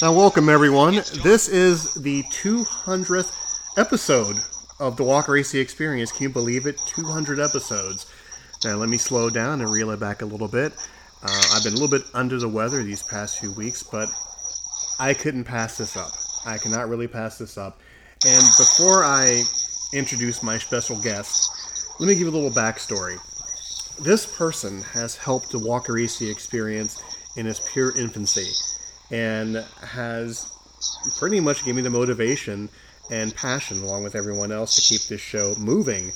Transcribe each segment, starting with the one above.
Now, welcome everyone. This is the 200th episode of the Walker AC Experience. Can you believe it? 200 episodes. Now, let me slow down and reel it back a little bit. Uh, I've been a little bit under the weather these past few weeks, but I couldn't pass this up. I cannot really pass this up. And before I introduce my special guest, let me give a little backstory. This person has helped the Walker AC Experience in its pure infancy and has pretty much given me the motivation and passion, along with everyone else, to keep this show moving.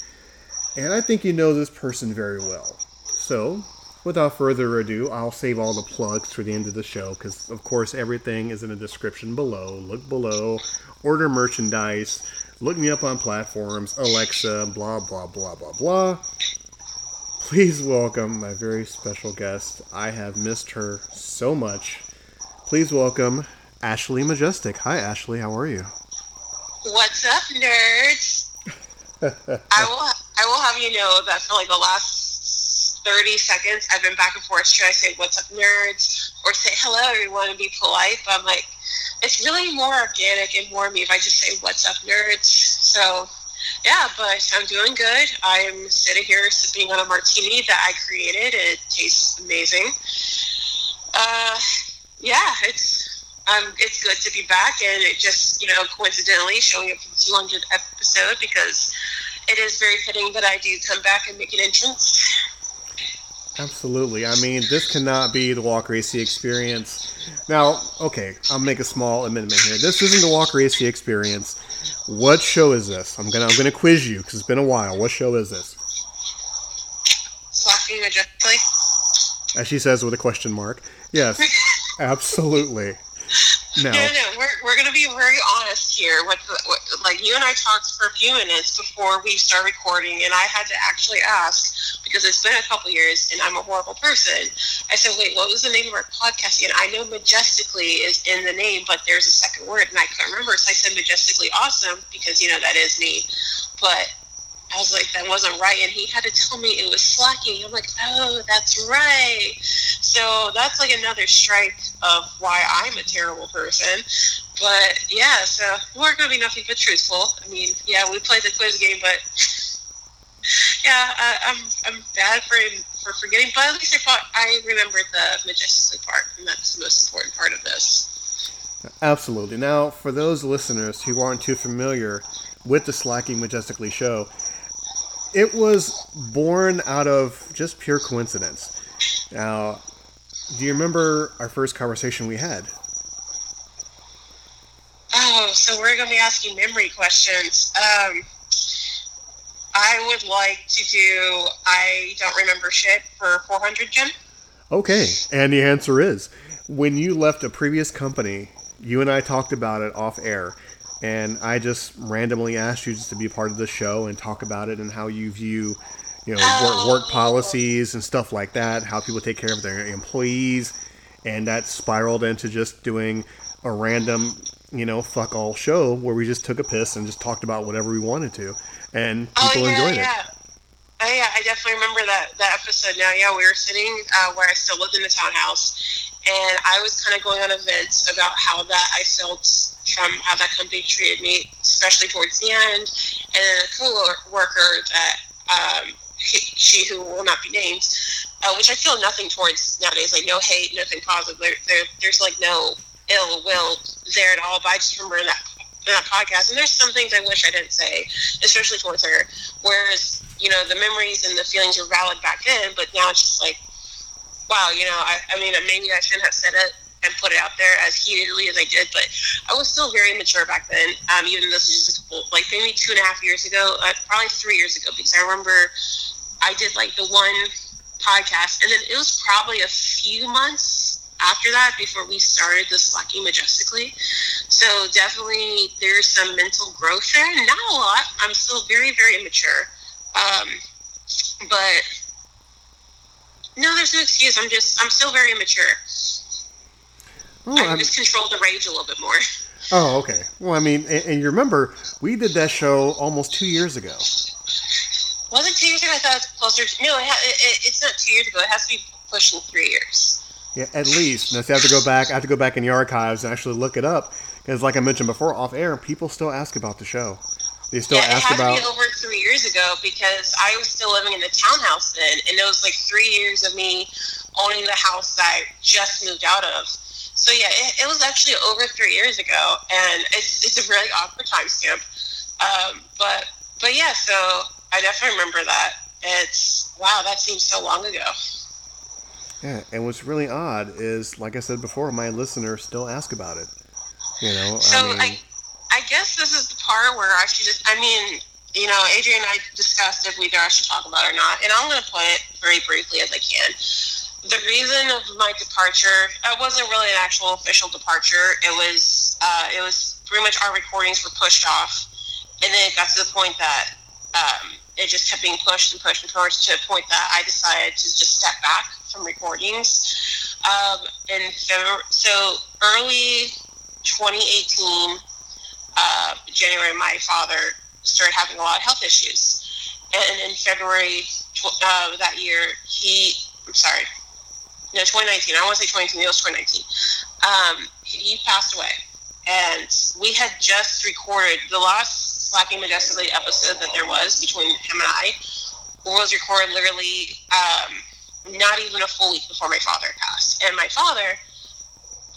And I think you know this person very well. So, without further ado, I'll save all the plugs for the end of the show because, of course, everything is in the description below. Look below, order merchandise, look me up on platforms, Alexa, blah, blah, blah, blah, blah. Please welcome my very special guest. I have missed her so much. Please welcome Ashley Majestic. Hi, Ashley. How are you? What's up, nerds? I will. I will have you know that for like the last thirty seconds, I've been back and forth trying to say "What's up, nerds?" or say "Hello, everyone" and be polite. But I'm like, it's really more organic and more me if I just say "What's up, nerds?" So, yeah. But I'm doing good. I'm sitting here sipping on a martini that I created. It tastes amazing. Uh, yeah, it's um, it's good to be back, and it just you know coincidentally showing up for the 200th episode because it is very fitting that I do come back and make an entrance. Absolutely. I mean, this cannot be the Walker AC experience. Now, okay, I'll make a small amendment here. This isn't the Walker AC experience. What show is this? I'm gonna I'm gonna quiz you because it's been a while. What show is this? Slacking majestically. As she says with a question mark. Yes. Absolutely. No. no, no, we're, we're going to be very honest here. What, what, like you and I talked for a few minutes before we start recording, and I had to actually ask because it's been a couple years, and I'm a horrible person. I said, "Wait, what was the name of our podcast again?" I know majestically is in the name, but there's a second word, and I couldn't remember. So I said majestically awesome because you know that is me. But I was like, that wasn't right. And he had to tell me it was slacking. I'm like, oh, that's right. So that's like another strike of why I'm a terrible person. But yeah, so we're going to be nothing but truthful. I mean, yeah, we played the quiz game, but yeah, I, I'm I'm bad for for forgetting. But at least I thought I remembered the majestically part, and that's the most important part of this. Absolutely. Now, for those listeners who aren't too familiar with the Slacking Majestically show, it was born out of just pure coincidence. Now, do you remember our first conversation we had? Oh, so we're going to be asking memory questions. Um, I would like to do I don't remember shit for 400, Jim. Okay, and the answer is when you left a previous company, you and I talked about it off air and I just randomly asked you just to be a part of the show and talk about it and how you view, you know, work, work policies and stuff like that, how people take care of their employees, and that spiraled into just doing a random, you know, fuck all show where we just took a piss and just talked about whatever we wanted to, and oh, people oh, yeah, enjoyed yeah. it. Oh yeah, I definitely remember that that episode. Now, yeah, we were sitting uh, where I still lived in the townhouse, and I was kind of going on events about how that I felt from how that company treated me, especially towards the end. And then a co-worker that um, he, she who will not be named, uh, which I feel nothing towards nowadays, like no hate, nothing positive. There, there, there's like no ill will there at all. But I just remember in that in that podcast, and there's some things I wish I didn't say, especially towards her. Whereas you know the memories and the feelings were valid back then, but now it's just like, wow, you know, I, I mean, maybe I shouldn't have said it and put it out there as heatedly as I did. But I was still very mature back then. Um, even though this is just a couple, like maybe two and a half years ago, uh, probably three years ago, because I remember I did like the one podcast, and then it was probably a few months after that before we started the Slacking Majestically. So definitely there's some mental growth there. Not a lot. I'm still very, very immature. Um, but no, there's no excuse. I'm just, I'm still very immature. Oh, I can just control the rage a little bit more. Oh, okay. Well, I mean, and, and, you remember we did that show almost two years ago. Was it two years ago? I thought it was closer. To, no, it, it, it's not two years ago. It has to be pushing three years. Yeah, at least. Now, see, I have to go back. I have to go back in the archives and actually look it up because, like I mentioned before, off air, people still ask about the show. They still yeah, ask it had about. to be over three years ago because I was still living in the townhouse then, and it was like three years of me owning the house that I just moved out of. So yeah, it, it was actually over three years ago, and it's it's a really awkward timestamp. Um, but but yeah, so I definitely remember that. It's wow, that seems so long ago. Yeah, and what's really odd is, like I said before, my listeners still ask about it. You know, So I mean, I, I guess this is the part where I should just, I mean, you know, Adrian and I discussed if either I should talk about it or not, and I'm going to put it very briefly as I can. The reason of my departure, it wasn't really an actual official departure. It was, uh, it was pretty much our recordings were pushed off, and then it got to the point that um, it just kept being pushed and pushed and pushed to a point that I decided to just step back from recordings. Um, in February, so early 2018, uh, January, my father started having a lot of health issues. And in February uh, that year, he, I'm sorry, no, 2019, I want to say 2019, it was 2019. Um, he, passed away. And we had just recorded the last Slacking Majestically episode that there was between him and I was recorded literally um, not even a full week before my father passed. And my father,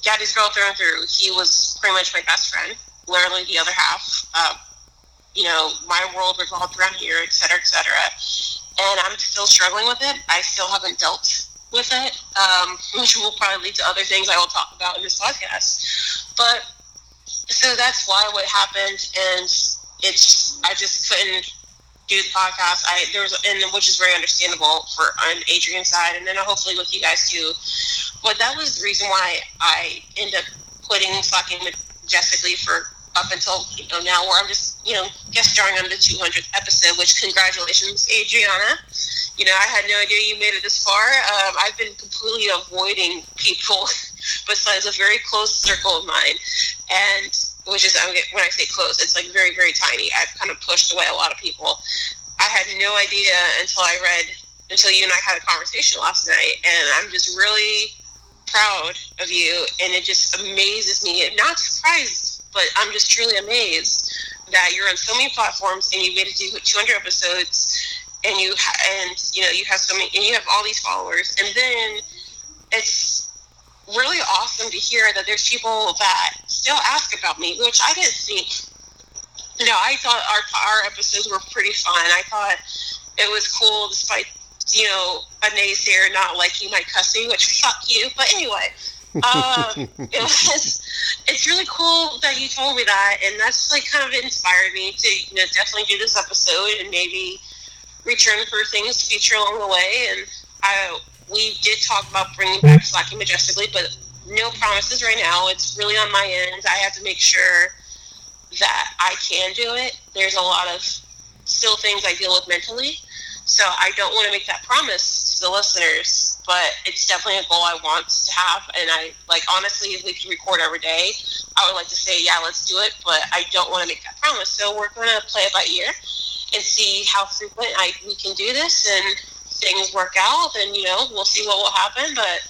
daddy's girl through and through, he was pretty much my best friend, literally the other half. Uh, you know, my world revolved around here, et cetera, et cetera. And I'm still struggling with it. I still haven't dealt with it, um, which will probably lead to other things I will talk about in this podcast. But so that's why what happened, and it's I just couldn't do the podcast. I there was, and which is very understandable for on Adrian's side, and then hopefully with you guys too. But that was the reason why I ended up quitting Slacking Majestically for up until you know now, where I'm just you know guest starring on the 200th episode. Which congratulations, Adriana. You know, I had no idea you made it this far. Um, I've been completely avoiding people besides a very close circle of mine, and which is when I say close, it's like very very tiny. I've kind of pushed away a lot of people. I had no idea until I read until you and I had a conversation last night, and I'm just really proud of you, and it just amazes me. And not surprised, but I'm just truly amazed that you're on so many platforms and you made it to 200 episodes, and you ha- and you know you have so many, and you have all these followers, and then it's really awesome to hear that there's people that still ask about me, which I didn't think. You know, I thought our our episodes were pretty fun. I thought it was cool, despite you know a naysayer not liking my cussing, which fuck you. But anyway, um, it was. It's really cool that you told me that, and that's like kind of inspired me to you know definitely do this episode and maybe return for things future along the way. And I we did talk about bringing back Slacking Majestically, but no promises right now. It's really on my end. I have to make sure that I can do it. There's a lot of still things I deal with mentally. So I don't want to make that promise to the listeners, but it's definitely a goal I want to have. And I like honestly, if we could record every day, I would like to say, yeah, let's do it. But I don't want to make that promise. So we're going to play it by ear and see how frequent I we can do this and things work out. And you know, we'll see what will happen. But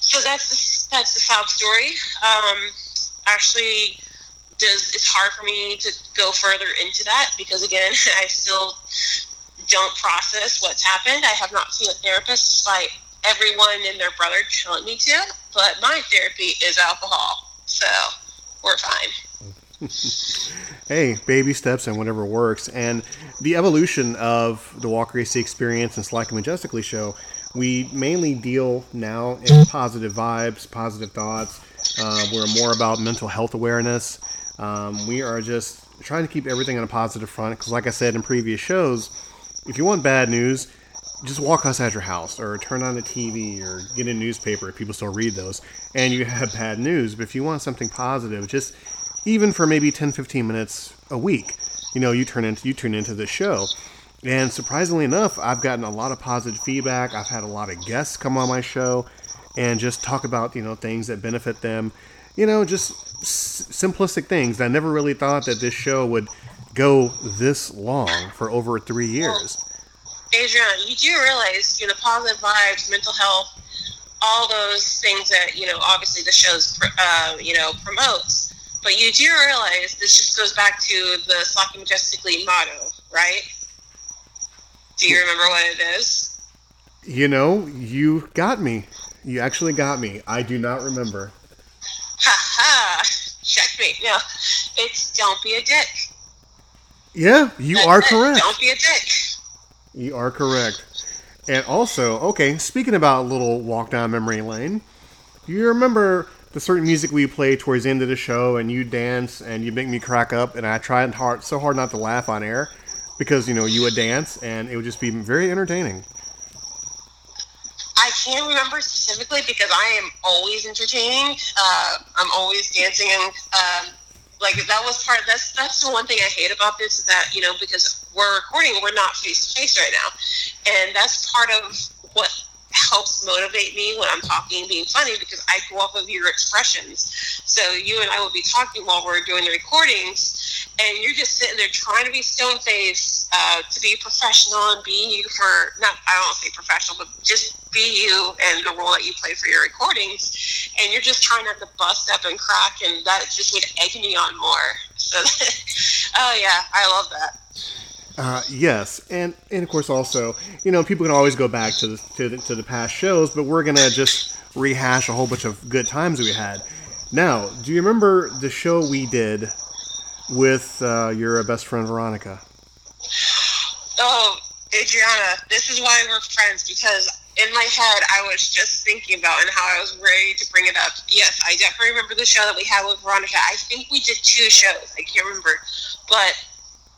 so that's the, that's the sob story. Um, actually, does it's hard for me to go further into that because again, I still don't process what's happened. I have not seen a therapist despite everyone and their brother telling me to. But my therapy is alcohol, so we're fine. hey, baby steps and whatever works. And the evolution of the Walker AC experience and Slacking Majestically show, we mainly deal now in positive vibes, positive thoughts. Uh, we're more about mental health awareness. Um, we are just trying to keep everything on a positive front because, like I said in previous shows, if you want bad news, just walk outside your house or turn on the TV or get a newspaper if people still read those and you have bad news. But if you want something positive, just even for maybe 10 15 minutes a week, you know, you turn into you tune into the show. And surprisingly enough, I've gotten a lot of positive feedback. I've had a lot of guests come on my show and just talk about, you know, things that benefit them. You know, just s- simplistic things. I never really thought that this show would go this long for over 3 years. Adrian, you do realize, you know, positive vibes, mental health, all those things that you know obviously the show's uh, you know promotes. But you do realize this just goes back to the sloppy majestically motto right? Do you remember what it is? You know you got me. You actually got me. I do not remember. Ha ha. Checkmate no it's don't be a dick. Yeah you That's are it. correct. Don't be a dick you are correct and also, okay, speaking about a little walk down memory lane, you remember the certain music we play towards the end of the show and you dance and you make me crack up and I tried hard so hard not to laugh on air because you know you would dance and it would just be very entertaining. I can't remember specifically because I am always entertaining. Uh, I'm always dancing and um, like that was part. That's that's the one thing I hate about this is that you know because we're recording, we're not face to face right now, and that's part of what helps motivate me when I'm talking, being funny, because I go off of your expressions. So you and I will be talking while we're doing the recordings, and you're just sitting there trying to be stone faced, uh, to be professional and be you for not I don't say professional, but just be you and the role that you play for your recordings, and you're just trying not to bust up and crack, and that just would egg me on more. So, oh yeah, I love that. Uh, yes, and and of course also, you know, people can always go back to the, to the to the past shows, but we're gonna just rehash a whole bunch of good times we had. Now, do you remember the show we did with uh, your best friend Veronica? Oh, Adriana, this is why we're friends because in my head I was just thinking about and how I was ready to bring it up. Yes, I definitely remember the show that we had with Veronica. I think we did two shows. I can't remember, but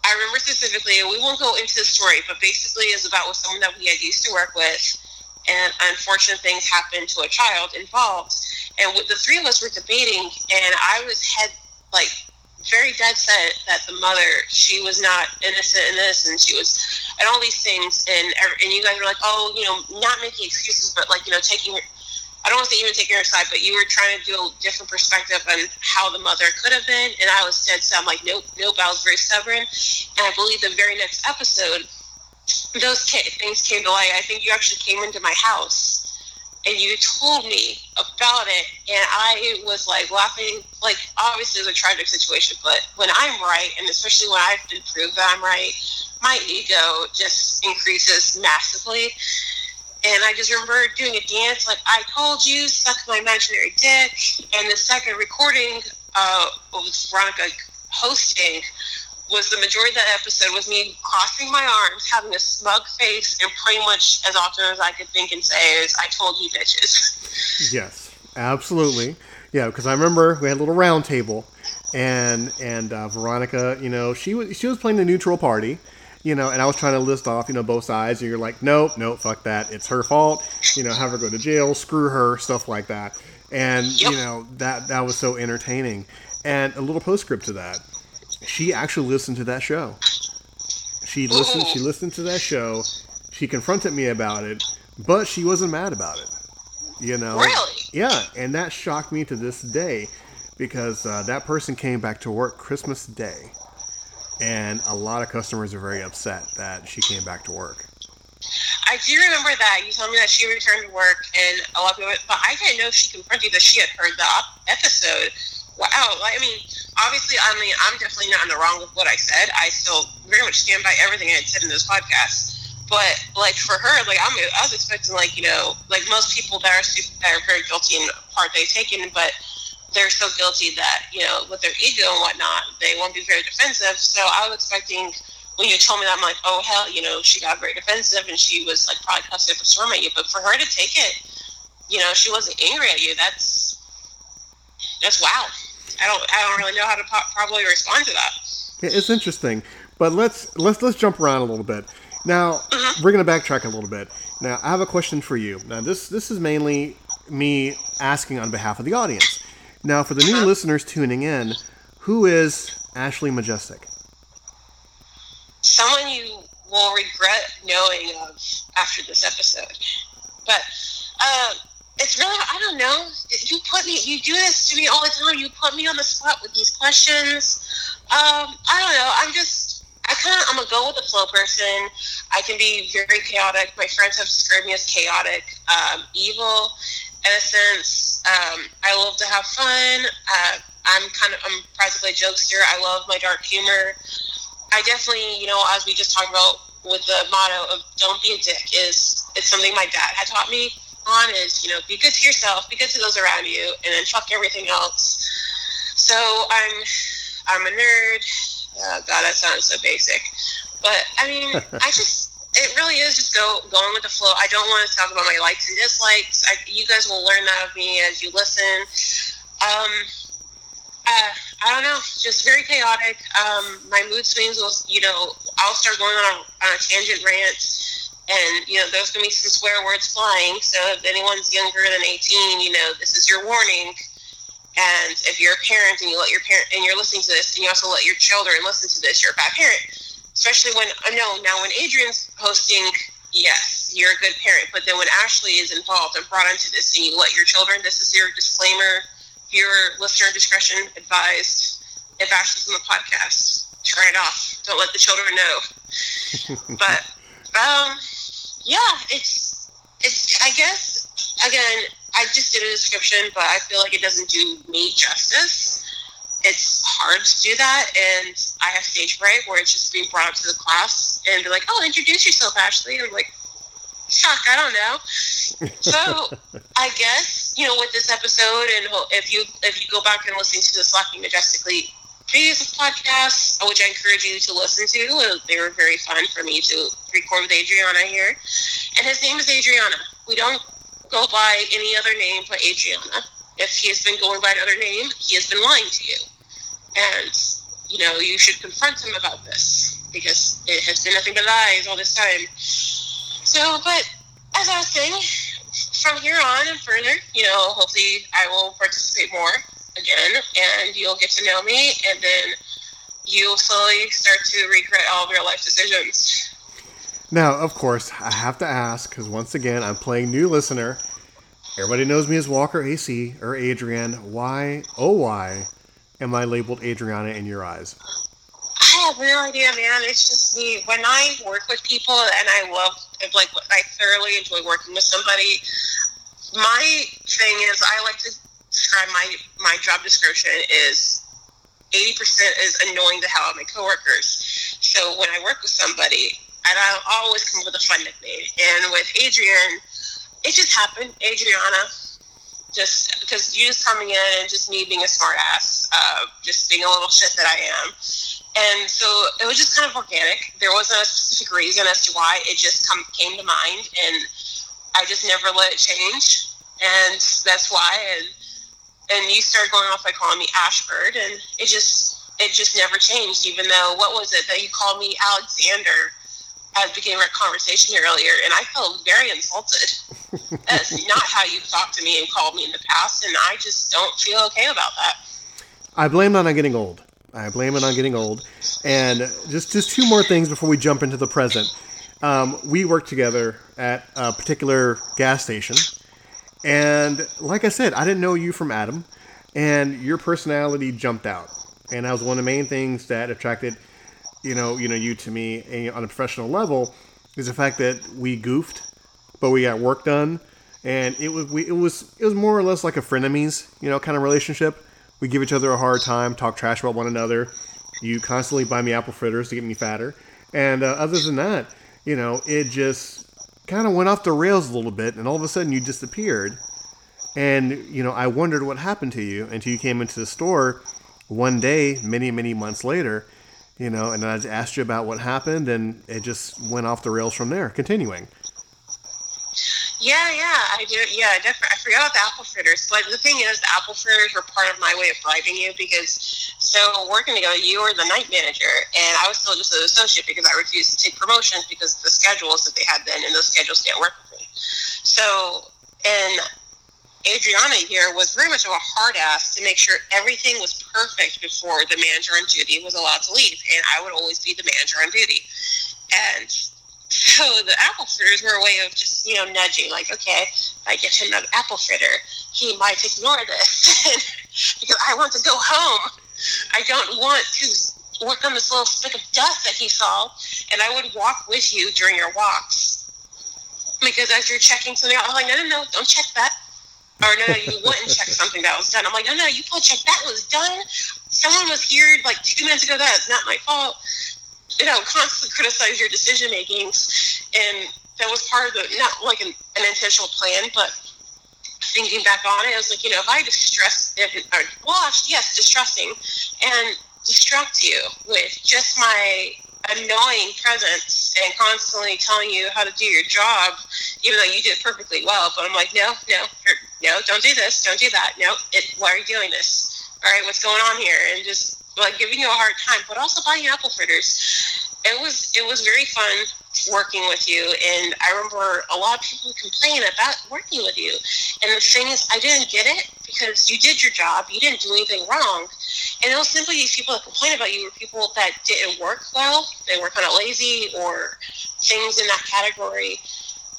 I remember specifically, we won't go into the story, but basically is about with someone that we had used to work with, and unfortunate things happened to a child involved. And the three of us were debating, and I was head like very dead set that the mother she was not innocent in this, and she was, and all these things, and and you guys were like, oh, you know, not making excuses, but like you know, taking I don't want to say even take her side, but you were trying to do a different perspective on how the mother could have been. And I was dead so I'm like, nope, nope, I was very stubborn. And I believe the very next episode, those things came to light. I think you actually came into my house and you told me about it. And I was like laughing, like, obviously it's a tragic situation, but when I'm right, and especially when I've been proved that I'm right, my ego just increases massively. And I just remember doing a dance like I told you, suck my imaginary dick. And the second recording uh, was Veronica hosting was the majority of that episode was me crossing my arms, having a smug face, and pretty much as often as I could think and say is, "I told you, bitches." Yes, absolutely. Yeah, because I remember we had a little round table, and and uh, Veronica, you know, she was she was playing the neutral party, you know, and I was trying to list off, you know, both sides, and you're like, nope, nope, fuck that, it's her fault, you know, have her go to jail, screw her, stuff like that, and yep. you know that that was so entertaining. And a little postscript to that, she actually listened to that show. She listened. She listened to that show. She confronted me about it, but she wasn't mad about it. You know. Really? Yeah, and that shocked me to this day, because uh, that person came back to work Christmas Day and a lot of customers are very upset that she came back to work. I do remember that you told me that she returned to work, and a lot of people. But I didn't know if she confronted you that she had heard the episode. Wow, I mean, obviously, I mean, I'm definitely not in the wrong with what I said. I still very much stand by everything I had said in this podcast. But like for her, like I'm, I was expecting like you know, like most people that are that are very guilty in part they've taken, but they're so guilty that you know with their ego and whatnot they won't be very defensive. So i was expecting when you told me that i'm like oh hell you know she got very defensive and she was like probably cussing up a storm at you. But for her to take it you know she wasn't angry at you. That's that's wow. I don't i don't really know how to po- probably respond to that. Yeah, it's interesting. But let's let's let's jump around a little bit. Now mm-hmm. we're going to backtrack a little bit. Now i have a question for you. Now this this is mainly me asking on behalf of the audience now, for the new listeners tuning in, who is Ashley Majestic? Someone you will regret knowing of after this episode. But uh, it's really, I don't know. You put me, you do this to me all the time. You put me on the spot with these questions. Um, I don't know. I'm just, I kind of, I'm a go with the flow person. I can be very chaotic. My friends have described me as chaotic, um, evil, in a sense. Um, I love to have fun. Uh, I'm kind of I'm practically a jokester. I love my dark humor. I definitely, you know, as we just talked about with the motto of "Don't be a dick," is it's something my dad had taught me on. Is you know, be good to yourself, be good to those around you, and then fuck everything else. So I'm I'm a nerd. Oh, God, that sounds so basic. But I mean, I just it really is just go going with the flow. I don't want to talk about my likes and dislikes. I, you guys will learn that of me as you listen. Um, uh, I don't know, just very chaotic. Um, my mood swings will, you know, I'll start going on a, on a tangent rant, and you know, there's gonna be some swear words flying. So if anyone's younger than 18, you know, this is your warning. And if you're a parent and you let your parent and you're listening to this, and you also let your children listen to this, you're a bad parent. Especially when no, now when Adrian's posting, yes, you're a good parent. But then when Ashley is involved and brought into this, and you let your children, this is your disclaimer your listener discretion advised. If Ashley's on the podcast, turn it off. Don't let the children know. but um, yeah, it's it's. I guess again, I just did a description, but I feel like it doesn't do me justice. It's hard to do that, and I have stage fright where it's just being brought up to the class and be like, "Oh, introduce yourself, Ashley." And I'm like, "Fuck, I don't know." So I guess you know with this episode, and if you if you go back and listen to the Slacking Majestically previous podcasts, which I encourage you to listen to, uh, they were very fun for me to record with Adriana here. And his name is Adriana. We don't go by any other name but Adriana. If he has been going by another name, he has been lying to you. And, you know, you should confront him about this because it has been nothing but lies all this time. So, but as I was saying, from here on and further, you know, hopefully I will participate more again and you'll get to know me and then you'll slowly start to regret all of your life decisions. Now, of course, I have to ask because once again, I'm playing new listener. Everybody knows me as Walker AC or Adrian. Why, oh, why am I labeled Adriana in your eyes? I have no idea, man. It's just me. When I work with people, and I love, like, I thoroughly enjoy working with somebody. My thing is, I like to describe my my job description is 80% is annoying the hell out of my coworkers. So when I work with somebody, and I always come up with a fun nickname. And with Adrian, it just happened. Adriana, just because you just coming in and just me being a smartass, uh, just being a little shit that I am. And so it was just kind of organic. There wasn't a specific reason as to why it just come, came to mind, and I just never let it change. And that's why. And and you started going off by calling me Ashford, and it just it just never changed. Even though what was it that you called me Alexander at the beginning of our conversation earlier, and I felt very insulted. That's not how you talked to me and called me in the past, and I just don't feel okay about that. I blame it on getting old. I blame it on getting old. And just just two more things before we jump into the present. Um, we worked together at a particular gas station, and like I said, I didn't know you from Adam, and your personality jumped out, and that was one of the main things that attracted, you know, you know, you to me eh, on a professional level, is the fact that we goofed, but we got work done, and it was we, it was it was more or less like a frenemies, you know, kind of relationship. We give each other a hard time, talk trash about one another. You constantly buy me apple fritters to get me fatter, and uh, other than that, you know, it just kind of went off the rails a little bit, and all of a sudden you disappeared. And, you know, I wondered what happened to you until you came into the store one day, many, many months later, you know, and I asked you about what happened, and it just went off the rails from there, continuing. Yeah, yeah, I do. Yeah, definitely. I forgot about the apple fritters. But the thing is, the apple fritters were part of my way of bribing you because so working together, you were the night manager, and I was still just an associate because I refused to take promotions because the schedules that they had then, and those schedules didn't work with me. So, and Adriana here was very much of a hard ass to make sure everything was perfect before the manager on duty was allowed to leave, and I would always be the manager on duty. And so the apple fritters were a way of just, you know, nudging, like, okay, if I get him an apple fritter, he might ignore this because I want to go home. I don't want to work on this little speck of dust that he saw. And I would walk with you during your walks. Because as you're checking something out, I'm like, no, no, no, don't check that. Or no, you wouldn't check something that was done. I'm like, no, no, you pull check that was done. Someone was here like two minutes ago. That is not my fault. You know, constantly criticize your decision makings, and that was part of the not like an, an intentional plan, but thinking back on it, I was like, you know, if I distress, if, or, well, yes, distressing, and distract you with just my annoying presence and constantly telling you how to do your job, even though you did perfectly well. But I'm like, no, no, no, don't do this, don't do that. No, it, why are you doing this? All right, what's going on here? And just like giving you a hard time, but also buying apple fritters. It was it was very fun working with you, and I remember a lot of people complain about working with you. And the thing is, I didn't get it because you did your job, you didn't do anything wrong, and it was simply these people that complain about you were people that didn't work well, they were kind of lazy or things in that category.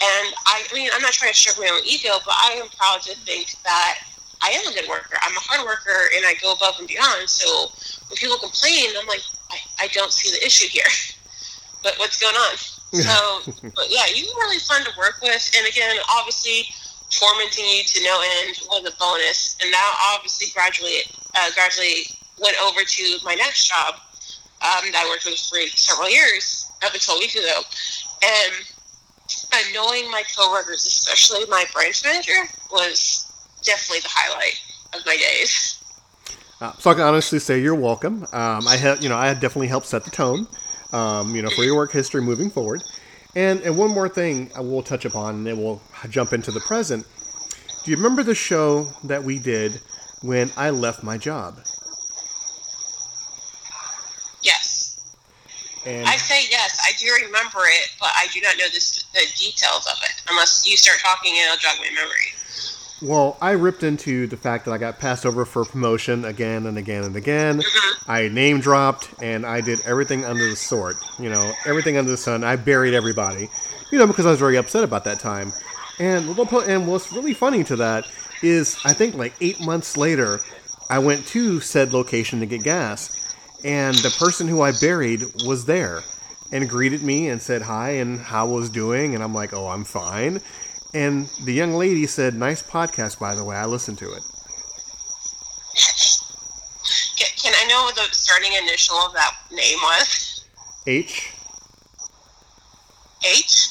And I, I mean, I'm not trying to stroke my own ego, but I am proud to think that I am a good worker. I'm a hard worker and I go above and beyond. So when people complain, I'm like, I, I don't see the issue here. but what's going on? So, but yeah, you were really fun to work with. And again, obviously, tormenting you to no end was a bonus. And now, obviously, gradually, uh, gradually went over to my next job um, that I worked with for several years up until a week ago. And knowing my coworkers, especially my branch manager, was definitely the highlight of my days. Uh, so I can honestly say you're welcome. Um, I have, you know, I had definitely helped set the tone, um, you know, for your work history moving forward. And and one more thing I will touch upon, and then we'll jump into the present. Do you remember the show that we did when I left my job? Yes. And I say yes, I do remember it, but I do not know this, the details of it unless you start talking and it'll jog my memory. Well, I ripped into the fact that I got passed over for promotion again and again and again. Mm-hmm. I name dropped and I did everything under the sword. You know, everything under the sun. I buried everybody. You know, because I was very upset about that time. And and what's really funny to that is I think like eight months later, I went to said location to get gas and the person who I buried was there and greeted me and said hi and how I was doing and I'm like, "Oh, I'm fine." And the young lady said, "Nice podcast by the way. I listened to it." Can I know what the starting initial of that name was? H. H.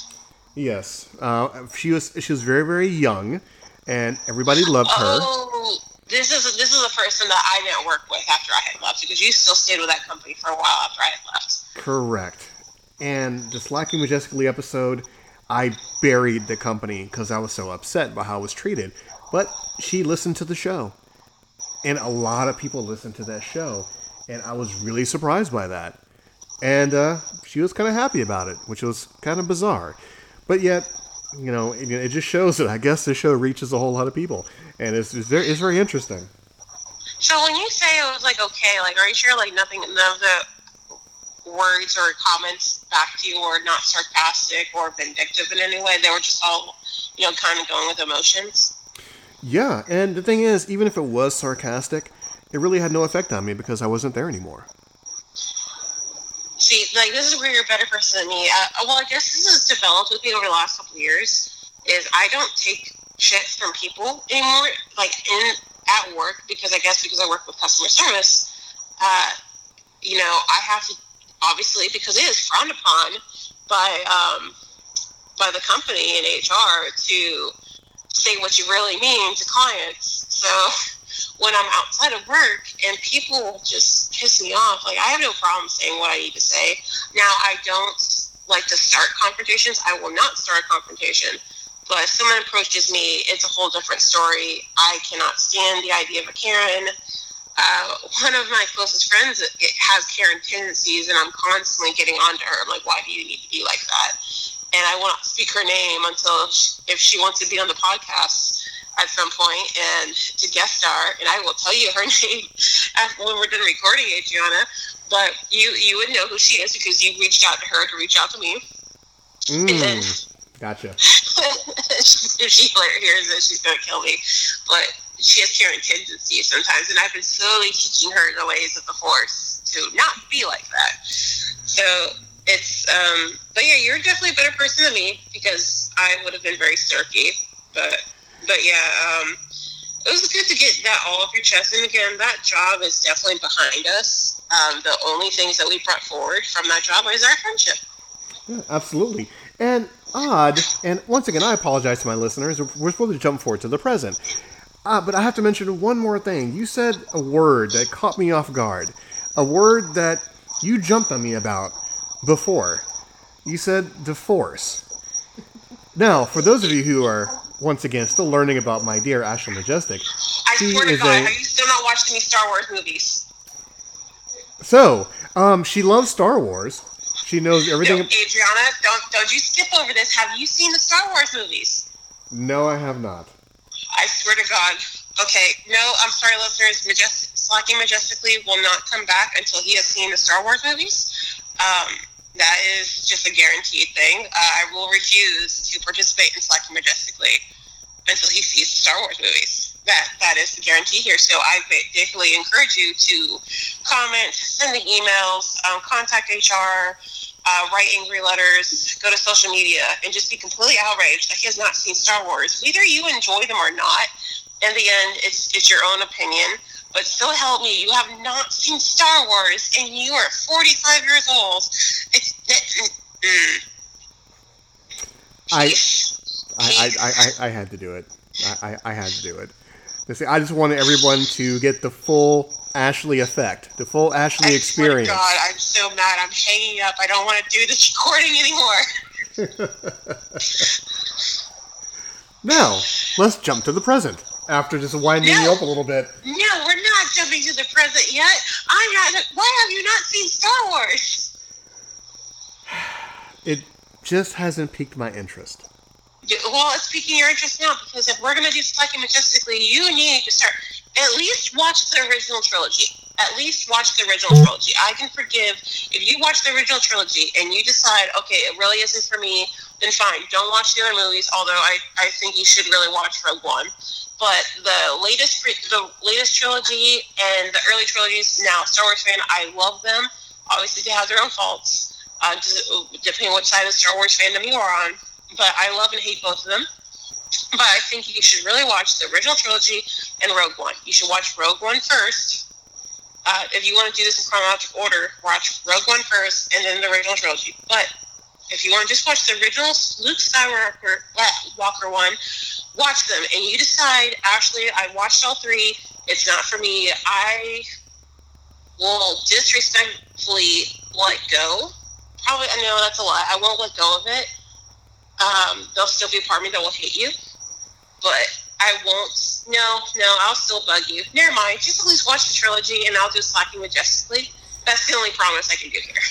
Yes. Uh, she was she was very very young, and everybody loved her. Oh, this is this is a person that I didn't work with after I had left because you still stayed with that company for a while after I had left. Correct. And the Slacking Majestically episode, I buried the company because I was so upset by how I was treated. But she listened to the show, and a lot of people listened to that show, and I was really surprised by that. And uh, she was kind of happy about it, which was kind of bizarre. But yet, you know, it, it, just shows that I guess the show reaches a whole lot of people, and it's, it's very it's very interesting. So when you say it was like okay, like are you sure like nothing, none of the words or comments back to you were not sarcastic or vindictive in any way? They were just all, you know, kind of going with emotions. Yeah, and the thing is, even if it was sarcastic, it really had no effect on me because I wasn't there anymore see, like this is where you're a better person than me. Uh, well, I guess this has developed with me over the last couple of years. Is I don't take shit from people anymore, like in at work, because I guess because I work with customer service. Uh, you know, I have to obviously because it is frowned upon by um, by the company in HR to say what you really mean to clients. So when I'm outside of work and people just piss me off, like I have no problem saying what I need to say. Now I don't like to start confrontations. I will not start a confrontation. But if someone approaches me, it's a whole different story. I cannot stand the idea of a Karen. Uh, one of my closest friends has Karen tendencies, and I'm constantly getting onto her. I'm like, why do you need to be like that? And I won't speak her name until she, if she wants to be on the podcast at some point and to guest star, and I will tell you her name after when we're done recording, Adriana. But you you would know who she is because you reached out to her to reach out to me. Mm, gotcha. if she hears this, she's gonna kill me. But she has Karen tendencies sometimes, and I've been slowly teaching her the ways of the Force to not be like that. So it's, um, but yeah, you're definitely a better person than me because I would have been very sturky, but but yeah, um, it was good to get that all off your chest. And again, that job is definitely behind us. Um, the only things that we brought forward from that job is our friendship. Yeah, absolutely. And odd, and once again, I apologize to my listeners. We're supposed to jump forward to the present. Uh, but I have to mention one more thing. You said a word that caught me off guard. A word that you jumped on me about before. You said divorce. Now, for those of you who are once again still learning about my dear Ashley Majestic, I swear to God, a... have you still not watched any Star Wars movies? So, um, she loves Star Wars. She knows everything. No, Adriana, don't don't you skip over this. Have you seen the Star Wars movies? No, I have not. I swear to God. Okay, no, I'm sorry, listeners. Slacking Majestically will not come back until he has seen the Star Wars movies. Um, that is just a guaranteed thing. Uh, I will refuse to participate in Slacking Majestically until he sees the Star Wars movies. That that is the guarantee here. So I definitely encourage you to comment, send the emails, um, contact HR, uh, write angry letters, go to social media, and just be completely outraged that he has not seen Star Wars. Whether you enjoy them or not, in the end, it's it's your own opinion. But still, help me. You have not seen Star Wars, and you are 45 years old. It's. Mm. I, I, I, I, I had to do it. I, I, I had to do it. I just wanted everyone to get the full Ashley effect, the full Ashley I experience. God, I'm so mad. I'm hanging up. I don't want to do this recording anymore. now, let's jump to the present. After just winding no, you up a little bit. No, we're not jumping to the present yet. I had. Why have you not seen Star Wars? It just hasn't piqued my interest. Well, it's piquing your interest now because if we're going to do Slacking Majestically, you need to start at least watch the original trilogy. At least watch the original trilogy. I can forgive if you watch the original trilogy and you decide, okay, it really isn't for me. Then fine, don't watch the other movies. Although I, I think you should really watch Rogue One. But the latest the latest trilogy and the early trilogies. Now, Star Wars fan, I love them. Obviously, they have their own faults, uh, depending on side of Star Wars fandom you are on. But I love and hate both of them. But I think you should really watch the original trilogy and Rogue One. You should watch Rogue One first. Uh, if you want to do this in chronological order, watch Rogue One first and then the original trilogy. But if you want to just watch the original Luke Skywalker Walker one, watch them and you decide. Ashley, I watched all three. It's not for me. I will disrespectfully let go. Probably, I know that's a lot. I won't let go of it. Um, there'll still be a part of me that will hate you but I won't. No, no, I'll still bug you. Never mind. Just at least watch the trilogy, and I'll just do Slacking Majestically. That's the only promise I can do here.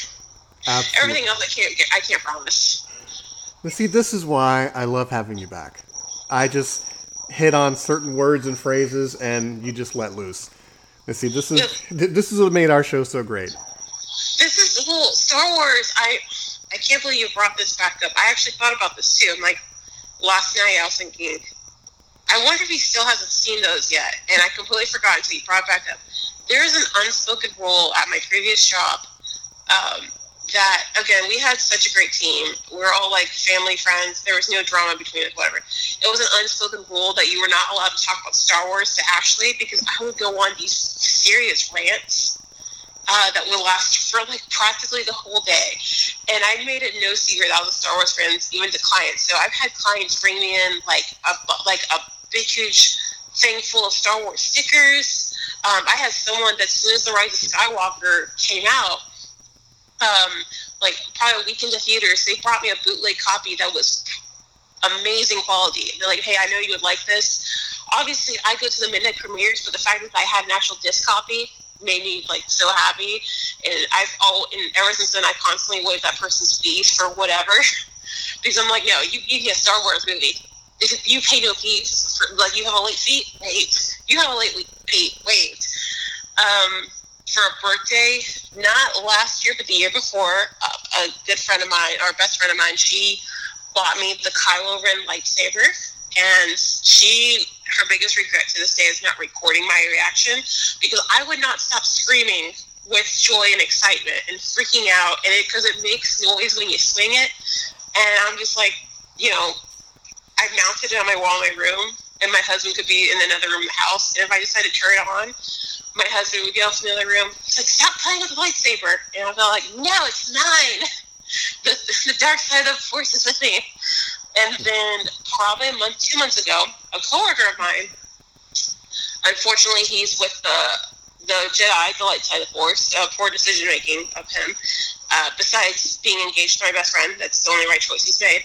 Absolutely. Everything else I can't. I can't promise. But see, this is why I love having you back. I just hit on certain words and phrases, and you just let loose. And see, this is this is what made our show so great. This is well, Star Wars. I I can't believe you brought this back up. I actually thought about this too. I'm like, last night I was thinking, I wonder if he still hasn't seen those yet. And I completely forgot until you brought back up. There is an unspoken rule at my previous job um, that, again, we had such a great team. We are all like family friends. There was no drama between us, whatever. It was an unspoken rule that you were not allowed to talk about Star Wars to Ashley because I would go on these serious rants. Uh, that would last for like practically the whole day. And I made it no secret I was a Star Wars fan, even to clients. So I've had clients bring me in like a like a big, huge thing full of Star Wars stickers. Um, I had someone that as soon as The Rise of Skywalker came out, um, like probably a week into theaters, they brought me a bootleg copy that was amazing quality. They're like, hey, I know you would like this. Obviously, I go to the midnight premieres, but the fact that I had an actual disc copy made me like so happy. And I've all and ever since then, I constantly wave that person's face for whatever because I'm like, no, you me a Star Wars movie if you pay no fees for like you have a late fee, wait. You have a late fee, wait. Um, for a birthday, not last year, but the year before, a, a good friend of mine, or best friend of mine, she bought me the Kylo Ren lightsaber, and she her biggest regret to this day is not recording my reaction because I would not stop screaming with joy and excitement and freaking out, and it because it makes noise when you swing it, and I'm just like, you know, I've mounted it on my wall in my room, and my husband could be in another room in the house. And if I decided to turn it on, my husband would off in the other room. He's like, "Stop playing with the lightsaber!" And I felt like, "No, it's mine. The, the dark side of the force is with me." And then probably a month, two months ago, a coworker of mine. Unfortunately, he's with the the Jedi, the light side of the Force, uh, poor decision making of him. Uh, besides being engaged to my best friend, that's the only right choice he's made.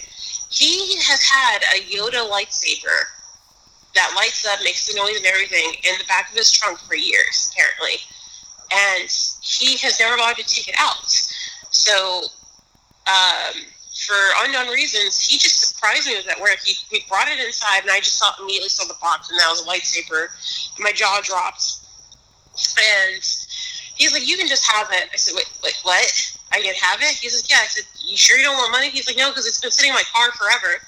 He has had a Yoda lightsaber that lights up, makes the noise and everything in the back of his trunk for years, apparently. And he has never bothered to take it out. So, um, for unknown reasons, he just surprised me with that. Where he, he brought it inside, and I just saw immediately saw the box, and that was a lightsaber. My jaw dropped. And he's like, "You can just have it." I said, "Wait, wait, what? I can have it?" He's like, "Yeah." I said, "You sure you don't want money?" He's like, "No, because it's been sitting in my car forever."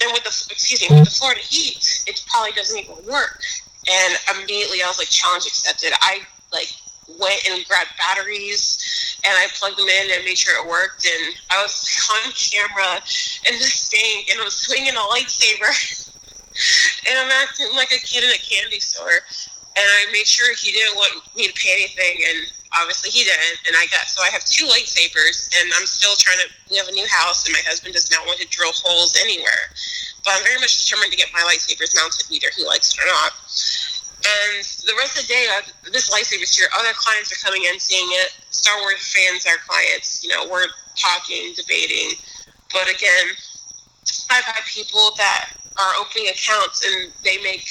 Then with the excuse me, with the Florida heat, it probably doesn't even work. And immediately, I was like, "Challenge accepted." I like went and grabbed batteries and I plugged them in and made sure it worked. And I was on camera in the stink and I was swinging a lightsaber. and I'm acting like a kid in a candy store. And I made sure he didn't want me to pay anything, and obviously he didn't. And I got so I have two lightsabers, and I'm still trying to. We have a new house, and my husband does not want to drill holes anywhere. But I'm very much determined to get my lightsabers mounted, either he likes it or not. And the rest of the day, I've, this lightsaber's here. Other clients are coming in, seeing it. Star Wars fans are clients. You know, we're talking, debating. But again, I've had people that are opening accounts and they make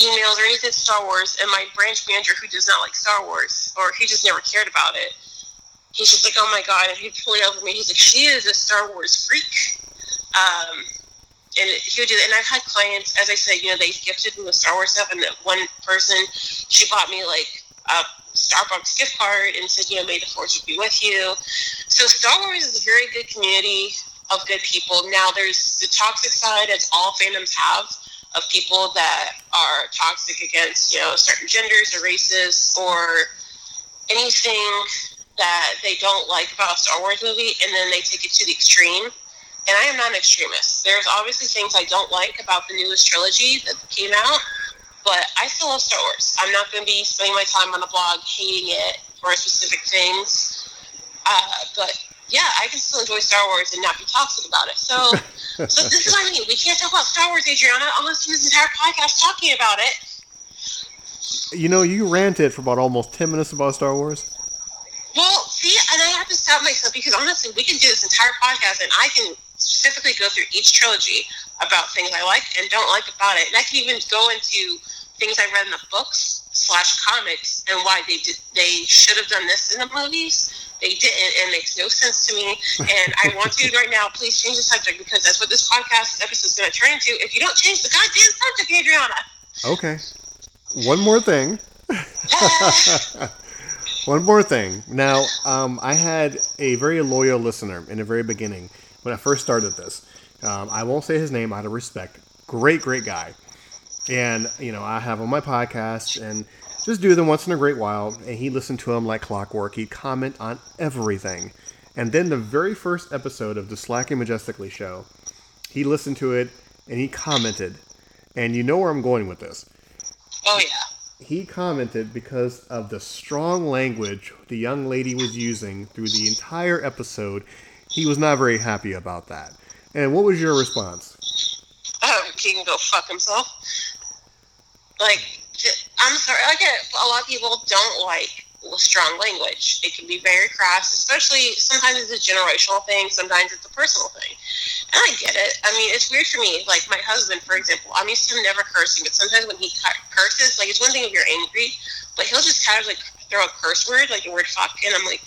emails or anything Star Wars, and my branch manager who does not like Star Wars or he just never cared about it, he's just like, oh my god, and he pulled over me. He's like, she is a Star Wars freak. Um, and he would do that. And I've had clients, as I said, you know, they gifted me with Star Wars stuff, and one person, she bought me like a Starbucks gift card and said, you know, may the force be with you. So Star Wars is a very good community of good people. Now there's the toxic side, as all fandoms have of people that are toxic against, you know, certain genders or races or anything that they don't like about a Star Wars movie, and then they take it to the extreme. And I am not an extremist. There's obviously things I don't like about the newest trilogy that came out, but I still love Star Wars. I'm not going to be spending my time on a blog hating it for specific things. Uh, but yeah, I can still enjoy Star Wars and not be toxic about it. So, so this is what I mean. We can't talk about Star Wars, Adriana, unless this entire podcast talking about it. You know, you ranted for about almost ten minutes about Star Wars. Well, see, and I have to stop myself because honestly, we can do this entire podcast, and I can specifically go through each trilogy about things I like and don't like about it, and I can even go into things I read in the books slash comics and why they did they should have done this in the movies they didn't. And it makes no sense to me. And I want you right now, please change the subject because that's what this podcast episode is going to turn into. If you don't change the goddamn subject, Adriana. Okay. One more thing. One more thing. Now, um, I had a very loyal listener in the very beginning when I first started this. Um, I won't say his name out of respect. Great, great guy. And, you know, I have on my podcast, and just do them once in a great while, and he listened to them like clockwork. He'd comment on everything. And then the very first episode of the Slacking Majestically show, he listened to it and he commented. And you know where I'm going with this. Oh, yeah. He commented because of the strong language the young lady was using through the entire episode. He was not very happy about that. And what was your response? Um, he can go fuck himself. Like, I'm sorry, I get a lot of people don't like strong language. It can be very crass, especially sometimes it's a generational thing, sometimes it's a personal thing. And I get it. I mean, it's weird for me. Like my husband, for example, I'm used to him never cursing, but sometimes when he curses, like it's one thing if you're angry, but he'll just kind of like throw a curse word, like the word fuck, and I'm like,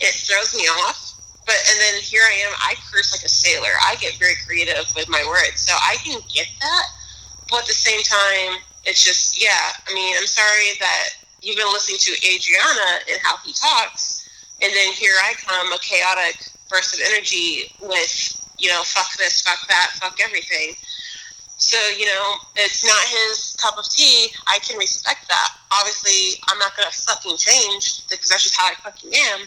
it throws me off. But and then here I am, I curse like a sailor. I get very creative with my words, so I can get that. But at the same time, it's just, yeah. I mean, I'm sorry that you've been listening to Adriana and how he talks, and then here I come, a chaotic burst of energy with, you know, fuck this, fuck that, fuck everything. So, you know, it's not his cup of tea. I can respect that. Obviously, I'm not going to fucking change because that's just how I fucking am.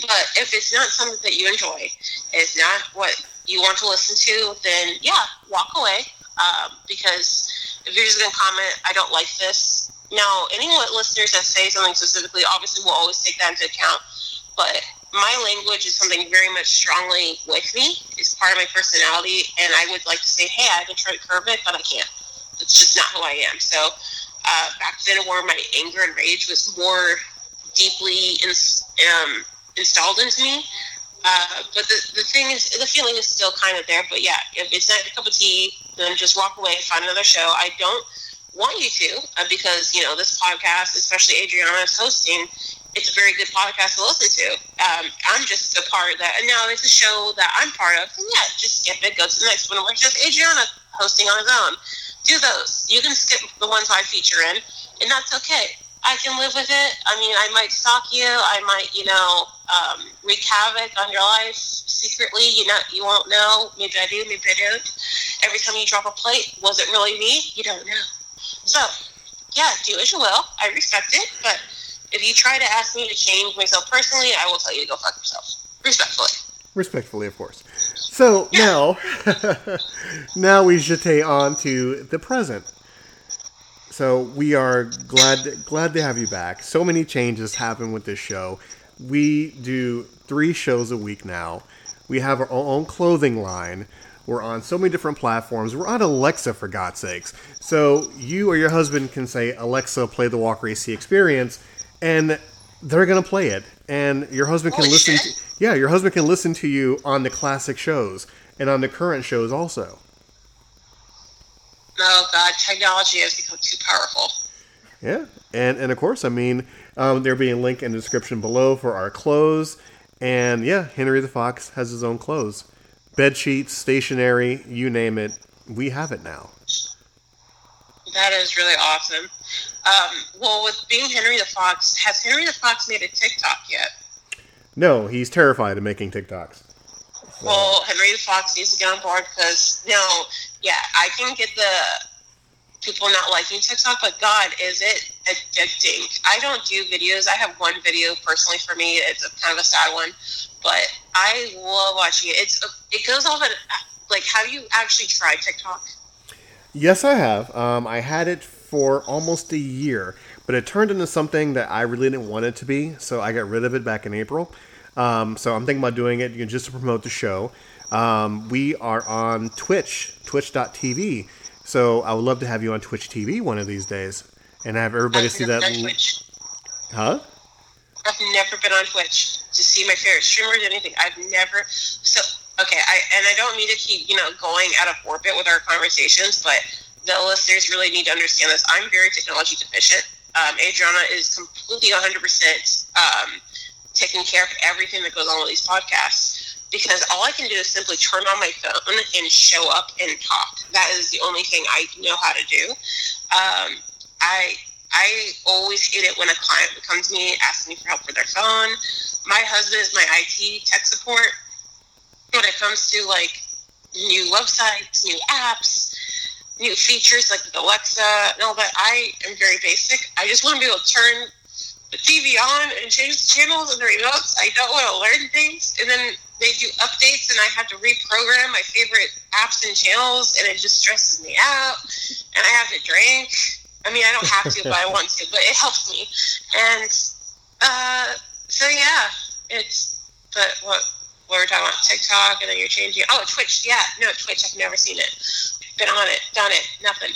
But if it's not something that you enjoy, it's not what you want to listen to, then yeah, walk away. um, because if you're just going to comment, I don't like this. Now, any listeners that say something specifically, obviously, we'll always take that into account. But my language is something very much strongly with me. It's part of my personality, and I would like to say, hey, I can try to curb it, but I can't. It's just not who I am. So uh, back then, where my anger and rage was more deeply in, um, installed into me. Uh, but the, the thing is, the feeling is still kind of there. But yeah, if it's not a cup of tea, then just walk away, find another show. I don't want you to uh, because you know this podcast, especially Adriana is hosting. It's a very good podcast to listen to. Um, I'm just a part that, and now it's a show that I'm part of. And yeah, just skip it, go to the next one. Where just Adriana hosting on his own. Do those. You can skip the ones I feature in, and that's okay. I can live with it. I mean, I might stalk you. I might, you know, um, wreak havoc on your life secretly. You know, you won't know. Maybe I do. Maybe I don't. Every time you drop a plate, was it really me? You don't know. So, yeah, do as you will. I respect it, but if you try to ask me to change myself personally, I will tell you to go fuck yourself. Respectfully. Respectfully, of course. So yeah. now, now we take on to the present. So we are glad glad to have you back. So many changes happen with this show. We do three shows a week now. We have our own clothing line. We're on so many different platforms. We're on Alexa for God's sakes. So you or your husband can say, Alexa, play the Walker AC Experience, and they're gonna play it. And your husband can Holy listen. shit. To, yeah, your husband can listen to you on the classic shows and on the current shows also. Oh God, technology has become too powerful. Yeah, and and of course, I mean, um, there'll be a link in the description below for our clothes. And yeah, Henry the Fox has his own clothes, bed sheets, stationery, you name it. We have it now. That is really awesome. Um, well, with being Henry the Fox, has Henry the Fox made a TikTok yet? No, he's terrified of making TikToks. Well, Henry the Fox needs to get on board because now, yeah, I can get the people not liking TikTok, but God, is it addicting? I don't do videos. I have one video personally for me. It's a kind of a sad one, but I love watching it. It's it goes off at like, have you actually tried TikTok? Yes, I have. Um, I had it for almost a year, but it turned into something that I really didn't want it to be, so I got rid of it back in April. Um, so I'm thinking about doing it you know, just to promote the show. Um, we are on Twitch, twitch.tv. So I would love to have you on Twitch TV one of these days and have everybody I've see never that. been on Twitch. Huh? I've never been on Twitch to see my favorite streamers or anything. I've never. So okay, I and I don't mean to keep you know going out of orbit with our conversations, but the listeners really need to understand this. I'm very technology deficient. Um, Adriana is completely 100 percent um, taking care of everything that goes on with these podcasts because all I can do is simply turn on my phone and show up and talk. That is the only thing I know how to do. Um, I I always hate it when a client would come to me asking me for help for their phone. My husband is my IT tech support when it comes to like new websites, new apps, new features like with Alexa and all that. I am very basic. I just want to be able to turn the TV on and change the channels and the remotes. I don't want to learn things. And then they do updates and I have to reprogram my favorite apps and channels and it just stresses me out. And I have to drink. I mean, I don't have to, but I want to, but it helps me. And uh, so, yeah, it's, but what, what we're talking about TikTok and then you're changing. Oh, Twitch. Yeah, no, Twitch. I've never seen it. Been on it, done it, nothing.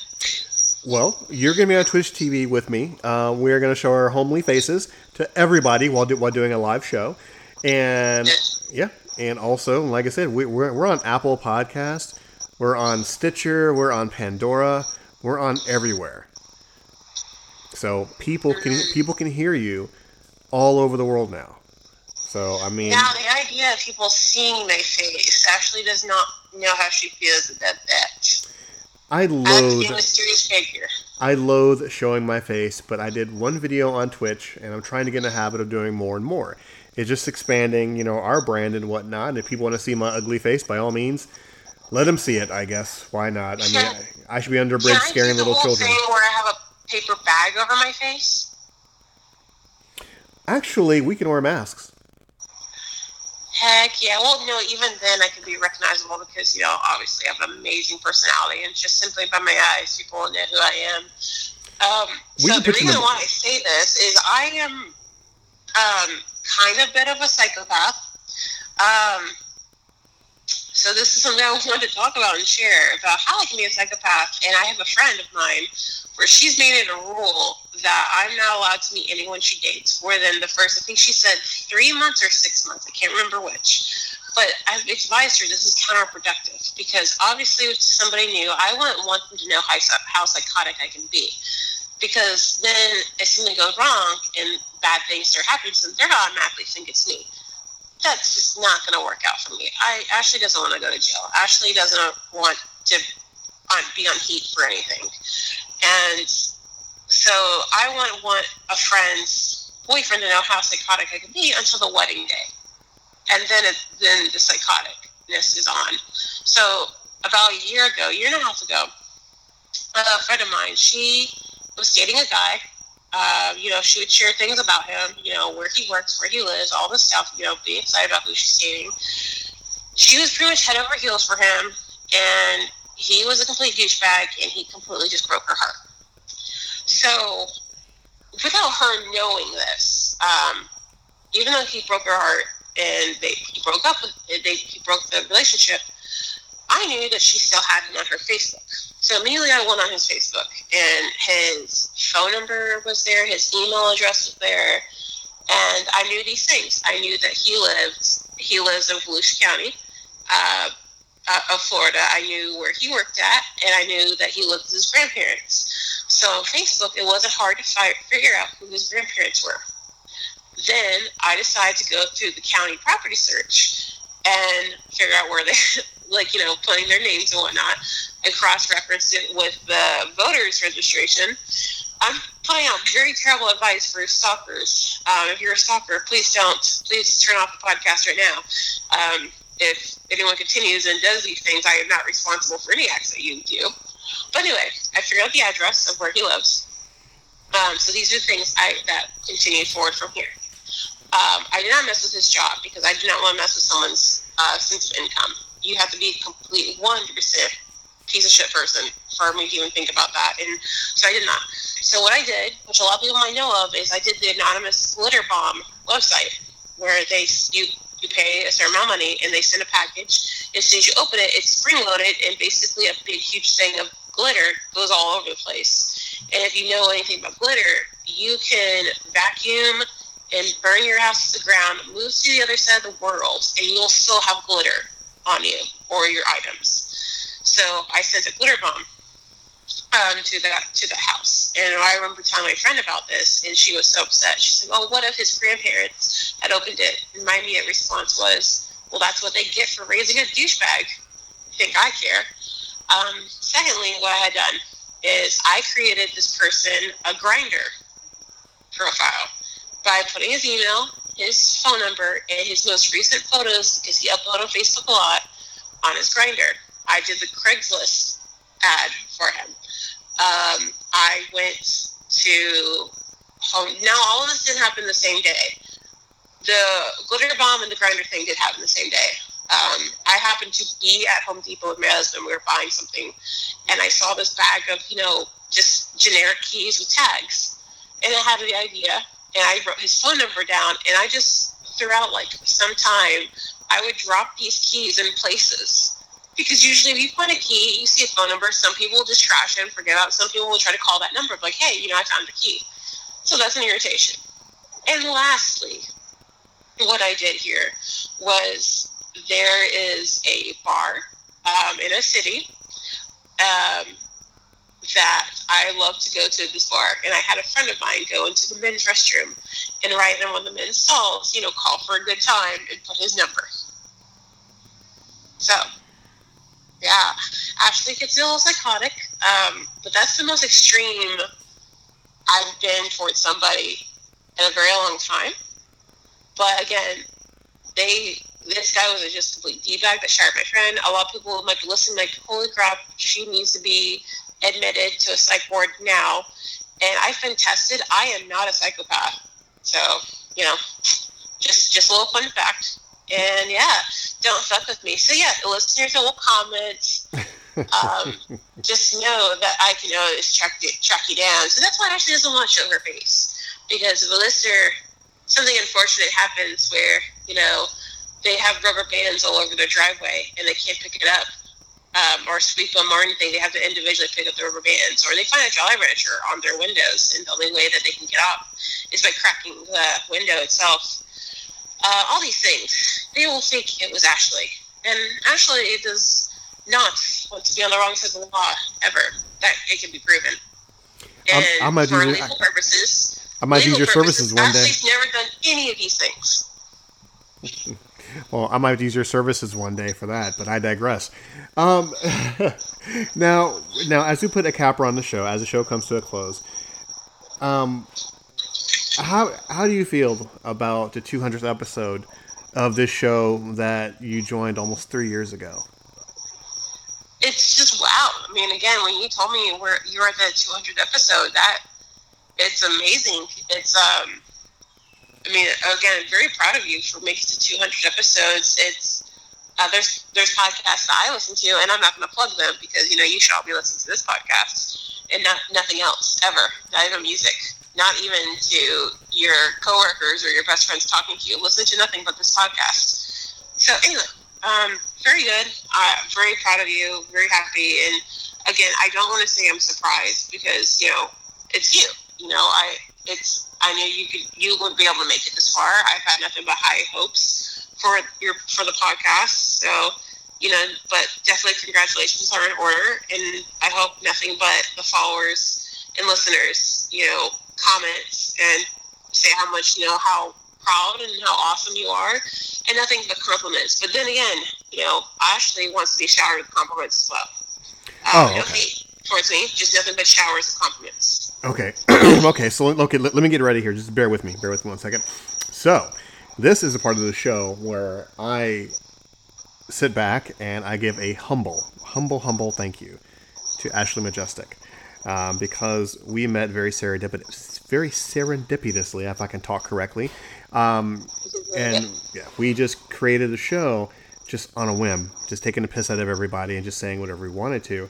Well, you're going to be on Twitch TV with me. Uh, we're going to show our homely faces to everybody while, do, while doing a live show. And yeah, and also, like I said, we, we're, we're on Apple Podcast, we're on Stitcher, we're on Pandora, we're on everywhere. So people can people can hear you all over the world now. So I mean, Now, the idea of people seeing my face, Ashley does not know how she feels about that. I loathe a mysterious figure. I loathe showing my face, but I did one video on Twitch, and I'm trying to get in the habit of doing more and more. It's just expanding, you know, our brand and whatnot. And if people want to see my ugly face, by all means, let them see it. I guess why not? I mean, I, I should be under a bridge Can scaring little children. thing where I have a paper bag over my face? Actually, we can wear masks. Heck yeah. Well, no, even then I can be recognizable because, you know, obviously I have an amazing personality and just simply by my eyes, people will know who I am. Um, so the reason why I say this is I am um, kind of bit of a psychopath. Um, so this is something I wanted to talk about and share about how I can be a psychopath. And I have a friend of mine where she's made it a rule that I'm not allowed to meet anyone she dates more than the first. I think she said three months or six months. I can't remember which. But I've advised her this is counterproductive because obviously with somebody new, I wouldn't want them to know how, how psychotic I can be. Because then if something goes wrong and bad things start happening to them, they're automatically think it's me. That's just not going to work out for me. I Ashley doesn't want to go to jail. Ashley doesn't want to on, be on heat for anything. And so I wouldn't want a friend's boyfriend to know how psychotic I can be until the wedding day. And then it, then the psychoticness is on. So about a year ago, year and a half ago, a friend of mine, she was dating a guy. Uh, you know, she would share things about him, you know, where he works, where he lives, all this stuff, you know, be excited about who she's dating. She was pretty much head over heels for him, and he was a complete douchebag, and he completely just broke her heart. So, without her knowing this, um, even though he broke her heart and they he broke up, with, they he broke the relationship, I knew that she still had him on her Facebook. So immediately I went on his Facebook, and his phone number was there, his email address was there, and I knew these things. I knew that he lived he lives in Volusia County. Uh, uh, of Florida. I knew where he worked at, and I knew that he lived with his grandparents. So on Facebook, it wasn't hard to fi- figure out who his grandparents were. Then I decided to go through the county property search and figure out where they, like, you know, putting their names and whatnot, and cross reference it with the voters registration. I'm putting out very terrible advice for stalkers. Um, if you're a stalker, please don't. Please turn off the podcast right now. Um, if anyone continues and does these things, I am not responsible for any acts that you do. But anyway, I figured out the address of where he lives. Um, so these are things I, that continue forward from here. Um, I did not mess with his job because I do not want to mess with someone's uh, sense of income. You have to be a complete 100% piece of shit person for me to even think about that. And so I did not. So what I did, which a lot of people might know of, is I did the anonymous glitter bomb website where they you you pay a certain amount of money and they send a package. As soon as you open it, it's spring loaded and basically a big, huge thing of glitter goes all over the place. And if you know anything about glitter, you can vacuum and burn your house to the ground, move to the other side of the world, and you'll still have glitter on you or your items. So I sent a glitter bomb um, to that to the house. And I remember telling my friend about this, and she was so upset. She said, "Oh, what if his grandparents had opened it?" And my immediate response was, "Well, that's what they get for raising a douchebag. think I care?" Um, secondly, what I had done is I created this person a Grindr profile by putting his email, his phone number, and his most recent photos, because he uploaded on Facebook a lot, on his Grindr. I did the Craigslist ad for him. Um, I went to home. Now, all of this didn't happen the same day. The glitter bomb and the Grindr thing did happen the same day. Um, I happened to be at Home Depot with my husband. We were buying something, and I saw this bag of, you know, just generic keys with tags. And I had the idea, and I wrote his phone number down, and I just, throughout like some time, I would drop these keys in places because usually if you find a key, you see a phone number. Some people will just trash it and forget about it. Some people will try to call that number, like, hey, you know, I found a key. So that's an irritation. And lastly, what I did here was there is a bar um, in a city um, that I love to go to this bar. And I had a friend of mine go into the men's restroom and write in of the men's stalls, you know, call for a good time and put his number. So yeah, Ashley gets a little psychotic, um, but that's the most extreme I've been towards somebody in a very long time. But again, they this guy was just a complete d-bag that shared my friend. A lot of people might be listening like, holy crap, she needs to be admitted to a psych ward now. And I've been tested. I am not a psychopath. So, you know, just just a little fun fact. And yeah, don't fuck with me. So yeah, the listeners will comment. Um, just know that I can always track, track you down. So that's why Ashley doesn't want to show her face. Because if a listener, something unfortunate happens where, you know, they have rubber bands all over their driveway and they can't pick it up um, or sweep them or anything. They have to individually pick up the rubber bands, or they find a Jolly Rancher on their windows, and the only way that they can get up is by cracking the window itself. Uh, all these things, they will think it was Ashley, and Ashley does not want to be on the wrong side of the law ever. That it can be proven. And I might for do- legal purposes, I might use legal your services one day. Ashley's never done any of these things. Well, I might use your services one day for that, but I digress. Um, now, now, as we put a capper on the show, as the show comes to a close, um, how how do you feel about the 200th episode of this show that you joined almost three years ago? it's just wow. I mean, again, when you told me where you're at the 200th episode, that it's amazing. It's um, I mean, again, I'm very proud of you for making it to 200 episodes. It's uh, there's there's podcasts that I listen to, and I'm not going to plug them because you know you should all be listening to this podcast and not nothing else ever, not even music, not even to your coworkers or your best friends talking to you. Listen to nothing but this podcast. So anyway, um, very good. Uh, very proud of you. Very happy. And again, I don't want to say I'm surprised because you know it's you. You know, I it's I knew you could you wouldn't be able to make it this far. I've had nothing but high hopes for your for the podcast. So you know, but definitely congratulations are in order, and I hope nothing but the followers and listeners, you know, comments and say how much you know how proud and how awesome you are, and nothing but compliments. But then again, you know, Ashley wants to be showered with compliments as well. Oh, Um, no hate towards me, just nothing but showers of compliments. Okay. okay. So okay, let, let me get ready here. Just bear with me. Bear with me one second. So, this is a part of the show where I sit back and I give a humble, humble, humble thank you to Ashley Majestic um, because we met very serendipitous, very serendipitously, if I can talk correctly. Um, and yeah, we just created a show just on a whim, just taking the piss out of everybody and just saying whatever we wanted to.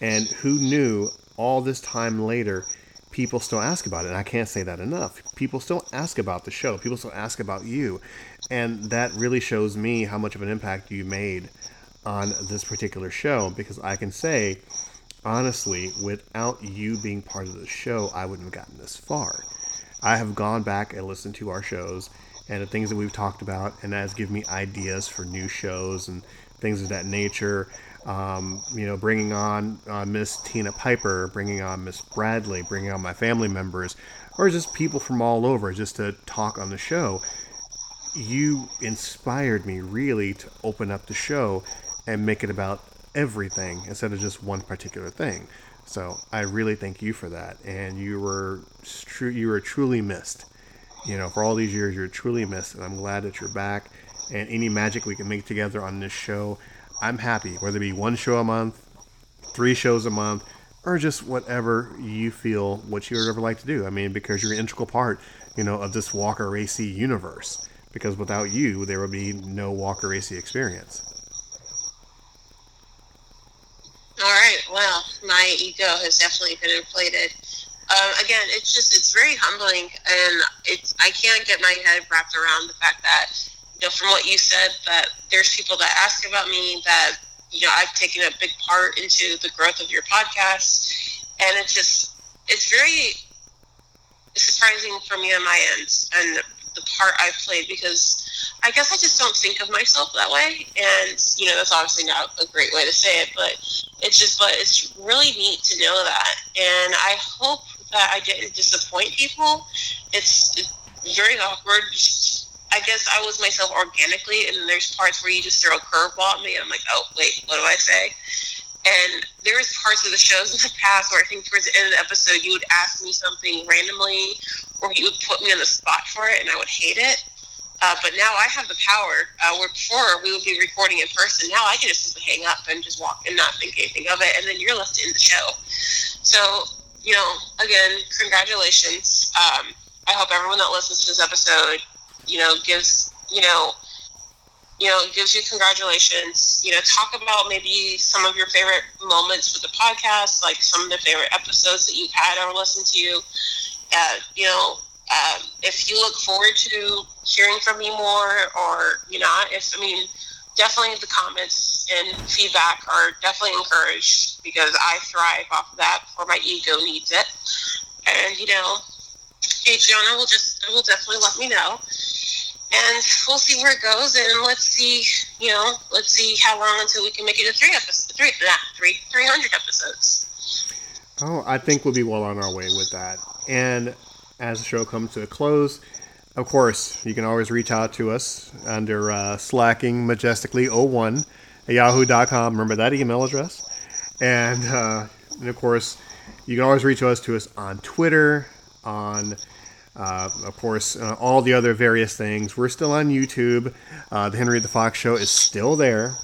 And who knew all this time later, people still ask about it. And I can't say that enough. People still ask about the show. People still ask about you. And that really shows me how much of an impact you made on this particular show because I can say, honestly, without you being part of the show, I wouldn't have gotten this far. I have gone back and listened to our shows and the things that we've talked about, and that has given me ideas for new shows and things of that nature. Um, you know, bringing on uh, Miss Tina Piper, bringing on Miss Bradley, bringing on my family members, or just people from all over just to talk on the show. You inspired me really to open up the show and make it about everything instead of just one particular thing. So I really thank you for that, and you were tru- you were truly missed. You know, for all these years, you're truly missed, and I'm glad that you're back. And any magic we can make together on this show, I'm happy. Whether it be one show a month, three shows a month, or just whatever you feel what you would ever like to do. I mean, because you're an integral part, you know, of this Walker AC universe. Because without you, there would be no Walker AC experience. All right. Well, my ego has definitely been inflated. Um, again, it's just it's very humbling, and it's I can't get my head wrapped around the fact that you know from what you said that there's people that ask about me that you know I've taken a big part into the growth of your podcast, and it's just it's very surprising for me on my end and the part I've played because I guess I just don't think of myself that way, and you know that's obviously not a great way to say it, but it's just but it's really neat to know that. And i hope that i didn't disappoint people. It's, it's very awkward i guess i was myself organically and there's parts where you just throw a curveball at me and i'm like oh wait what do i say and there was parts of the shows in the past where i think towards the end of the episode you would ask me something randomly or you would put me on the spot for it and i would hate it uh, but now I have the power. Uh, where before we would be recording in person. Now I can just simply hang up and just walk and not think anything of it, and then you're left in the show. So, you know, again, congratulations. Um, I hope everyone that listens to this episode, you know, gives, you know, you know, gives you congratulations. You know, talk about maybe some of your favorite moments with the podcast, like some of the favorite episodes that you've had or listened to. Uh, you know, um, if you look forward to hearing from me more or you know, if I mean, definitely the comments and feedback are definitely encouraged because I thrive off of that, or my ego needs it. And you know, Adriana will just will definitely let me know and we'll see where it goes and let's see you know let's see how long until we can make it to three episodes three nah, three 300 episodes. Oh i think we'll be well on our way with that. And as the show comes to a close of course you can always reach out to us under uh, slacking majestically 01 at yahoo.com remember that email address? And, uh, and of course you can always reach us to us on twitter on uh, of course, uh, all the other various things. We're still on YouTube. Uh, the Henry the Fox Show is still there.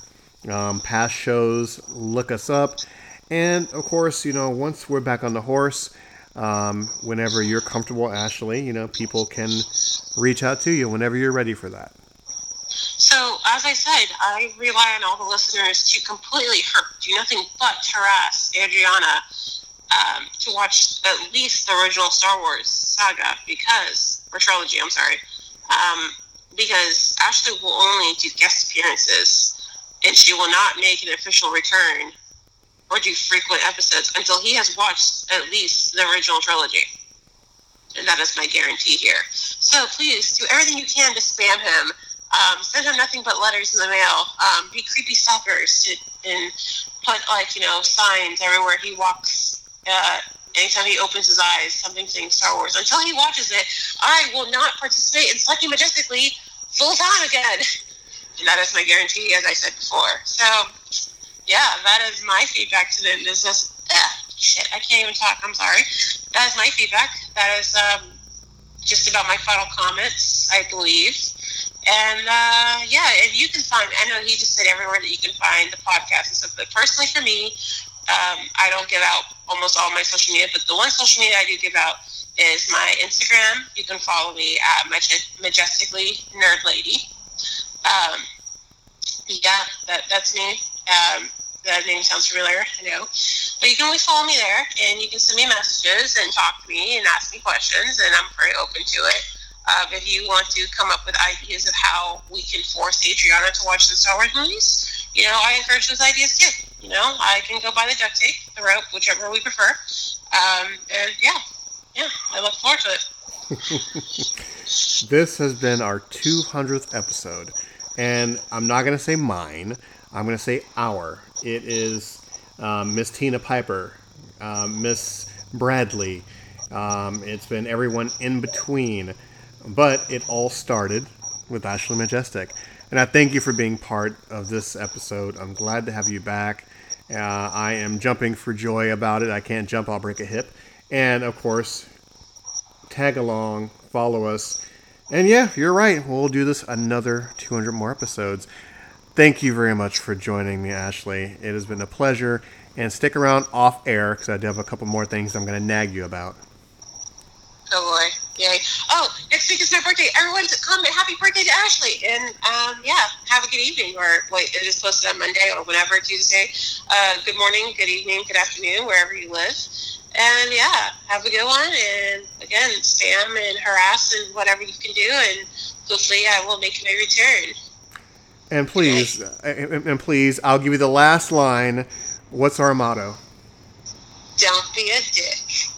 Um, past shows, look us up. And of course, you know, once we're back on the horse, um, whenever you're comfortable, Ashley, you know, people can reach out to you whenever you're ready for that. So, as I said, I rely on all the listeners to completely hurt, do nothing but harass Adriana um, to watch at least the original Star Wars saga because, or trilogy, I'm sorry, um, because Ashley will only do guest appearances and she will not make an official return or do frequent episodes until he has watched at least the original trilogy. And that is my guarantee here. So please do everything you can to spam him. Um, send him nothing but letters in the mail. Um, be creepy stalkers to, and put like you know signs everywhere he walks uh, anytime he opens his eyes, something saying Star Wars. Until he watches it, I will not participate in Slacking Majestically full time again. And that is my guarantee, as I said before. So, yeah, that is my feedback to them. Is just, eh, shit, I can't even talk. I'm sorry. That is my feedback. That is um, just about my final comments, I believe. And uh, yeah, if you can find, I know he just said everywhere that you can find the podcast and stuff, but personally for me, um, I don't give out almost all my social media, but the one social media I do give out is my Instagram. You can follow me at majestically nerd lady. Um, yeah, that, that's me. Um, that name sounds familiar, I know. But you can always follow me there, and you can send me messages and talk to me and ask me questions, and I'm very open to it. Uh, if you want to come up with ideas of how we can force Adriana to watch the Star Wars movies, you know, I encourage those ideas too. You know, I can go by the duct tape, the rope, whichever we prefer. Um, and yeah, yeah, I look forward to it. this has been our 200th episode. And I'm not going to say mine, I'm going to say our. It is um, Miss Tina Piper, uh, Miss Bradley. Um, it's been everyone in between. But it all started with Ashley Majestic. And I thank you for being part of this episode. I'm glad to have you back. Uh, I am jumping for joy about it. I can't jump, I'll break a hip. And of course, tag along, follow us. And yeah, you're right. We'll do this another 200 more episodes. Thank you very much for joining me, Ashley. It has been a pleasure. And stick around off air because I do have a couple more things I'm going to nag you about. Oh boy. Oh, next week is my birthday. Everyone comment happy birthday to Ashley. And um, yeah, have a good evening. Or wait, it is posted on Monday or whatever, Tuesday. Uh, good morning, good evening, good afternoon, wherever you live. And yeah, have a good one. And again, spam and harass and whatever you can do. And hopefully I will make my return. And please, and, and please, I'll give you the last line. What's our motto? Don't be a dick.